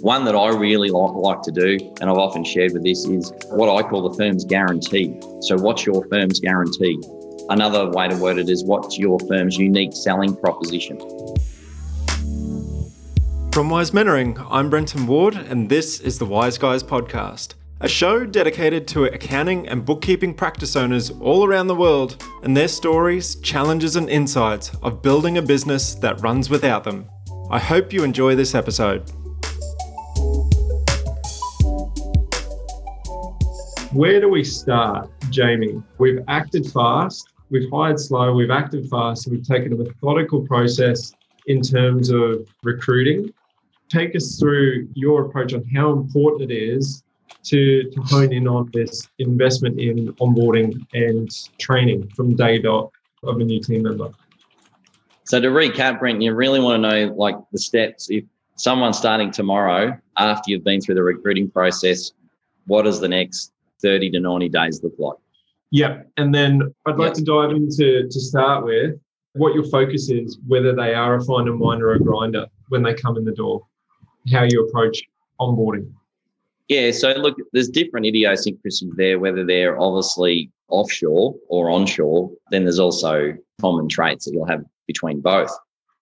One that I really like to do, and I've often shared with this, is what I call the firm's guarantee. So, what's your firm's guarantee? Another way to word it is what's your firm's unique selling proposition? From Wize Mentoring, I'm Brenton Ward, and this is the Wize Guys Podcast, a show dedicated to accounting and bookkeeping practice owners all around the world and their stories, challenges, and insights of building a business that runs without them. I hope you enjoy this episode. Where do we start, Jamie? We've acted fast, we've hired slow, we've acted fast, we've taken a methodical process in terms of recruiting. Take us through your approach on how important it is to, to hone in on this investment in onboarding and training from day dot of a new team member. So to recap, Brent, you really want to know like the steps. If someone's starting tomorrow after you've been through the recruiting process, what is the next 30 to 90 days look like? Yeah. And then I'd like to dive into to start with what your focus is, whether they are a finder, minder, or grinder when they come in the door, how you approach onboarding. Yeah, so look, there's different idiosyncrasies there, whether they're obviously offshore or onshore, then there's also common traits that you'll have between both.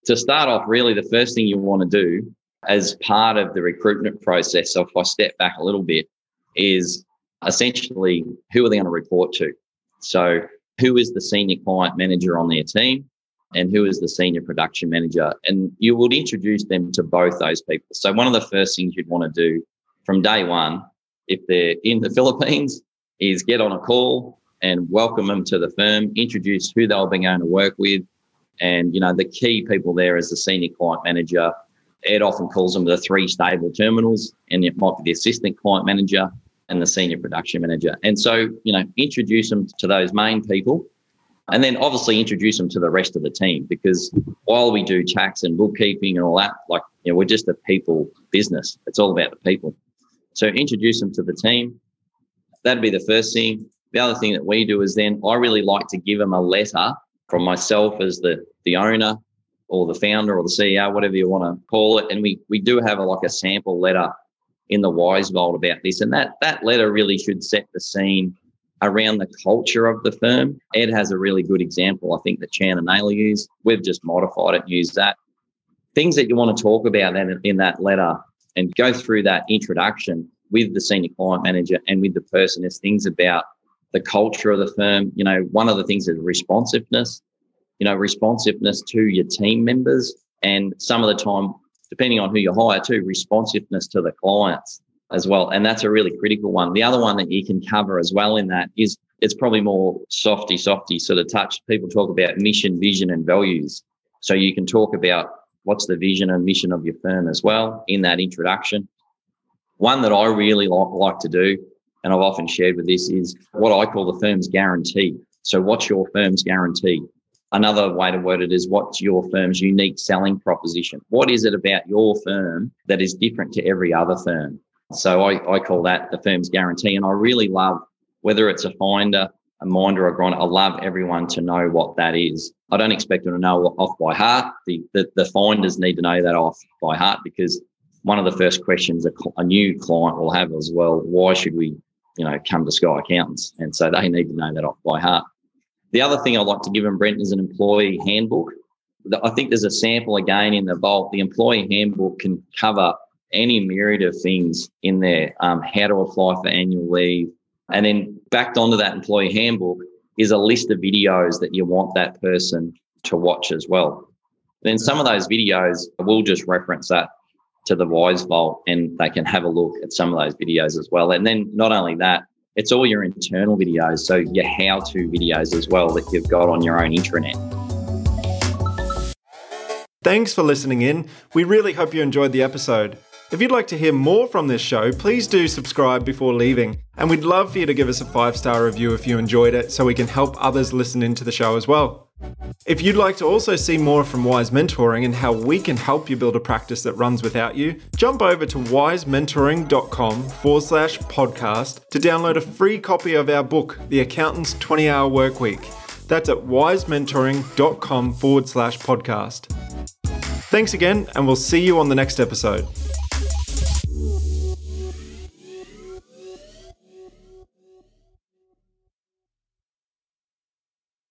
To start off, really, the first thing you want to do as part of the recruitment process, so if I step back a little bit, is essentially who are they going to report to? So, who is the senior client manager on their team and who is the senior production manager? And you would introduce them to both those people. So, one of the first things you'd want to do from day one, if they're in the Philippines, is get on a call and welcome them to the firm, introduce who they'll be going to work with. And, you know, the key people there is the senior client manager. Ed often calls them the three stable terminals, and it might be the assistant client manager and the senior production manager. And so, you know, introduce them to those main people and then obviously introduce them to the rest of the team because while we do tax and bookkeeping and all that, like, you know, we're just a people business. It's all about the people. So introduce them to the team. That'd be the first thing. The other thing that we do is then I really like to give them a letter from myself as the, the owner or the founder or the CEO, whatever you want to call it. And we, we do have a, like a sample letter in the Wize Vault about this. And that that letter really should set the scene around the culture of the firm. Ed has a really good example, I think, that Chan and Naylor use. We've just modified it and used that. Things that you want to talk about in, in that letter and go through that introduction with the senior client manager and with the person is things about the culture of the firm. You know, one of the things is responsiveness, you know, responsiveness to your team members. And some of the time, depending on who you hire too, responsiveness to the clients as well. And that's a really critical one. The other one that you can cover as well in that is it's probably more softy, softy sort of touch. People talk about mission, vision, and values. So you can talk about what's the vision and mission of your firm as well in that introduction. One that I really like, like to do, and I've often shared with this, is what I call the firm's guarantee. So, what's your firm's guarantee? Another way to word it is what's your firm's unique selling proposition? What is it about your firm that is different to every other firm? So I, I call that the firm's guarantee. And I really love whether it's a finder, a minder, or a grinder, I love everyone to know what that is. I don't expect them to know off by heart. The, the, the finders need to know that off by heart because one of the first questions a, a new client will have as well, why should we, you know, come to Sky Accountants? And so they need to know that off by heart. The other thing I'd like to give them, Brent, is an employee handbook. I think there's a sample again in the vault. The employee handbook can cover any myriad of things in there um, how to apply for annual leave. And then backed onto that employee handbook is a list of videos that you want that person to watch as well. Then some of those videos, we'll just reference that to the Wize Vault and they can have a look at some of those videos as well. And then not only that, it's all your internal videos, so your how to videos as well that you've got on your own intranet. Thanks for listening in. We really hope you enjoyed the episode. If you'd like to hear more from this show, please do subscribe before leaving. And we'd love for you to give us a five star review if you enjoyed it so we can help others listen into the show as well. If you'd like to also see more from Wize Mentoring and how we can help you build a practice that runs without you, jump over to wizementoring.com forward slash podcast to download a free copy of our book, The Accountant's 20 Hour Work Week. That's at wizementoring.com forward slash podcast. Thanks again, and we'll see you on the next episode.